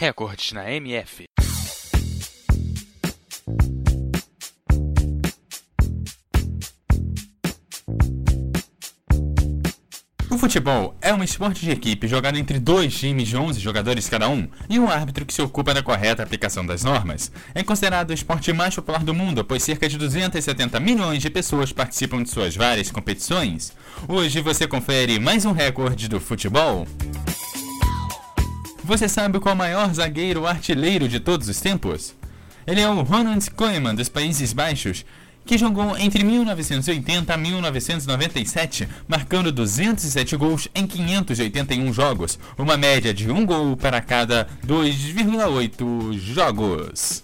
Recordes na MF. O futebol é um esporte de equipe jogado entre dois times de 11 jogadores cada um e um árbitro que se ocupa da correta aplicação das normas. É considerado o esporte mais popular do mundo, pois cerca de 270 milhões de pessoas participam de suas várias competições. Hoje você confere mais um recorde do futebol. Você sabe qual é o maior zagueiro artilheiro de todos os tempos? Ele é o Ronald Koeman dos Países Baixos que jogou entre 1980 a 1997, marcando 207 gols em 581 jogos, uma média de um gol para cada 2,8 jogos.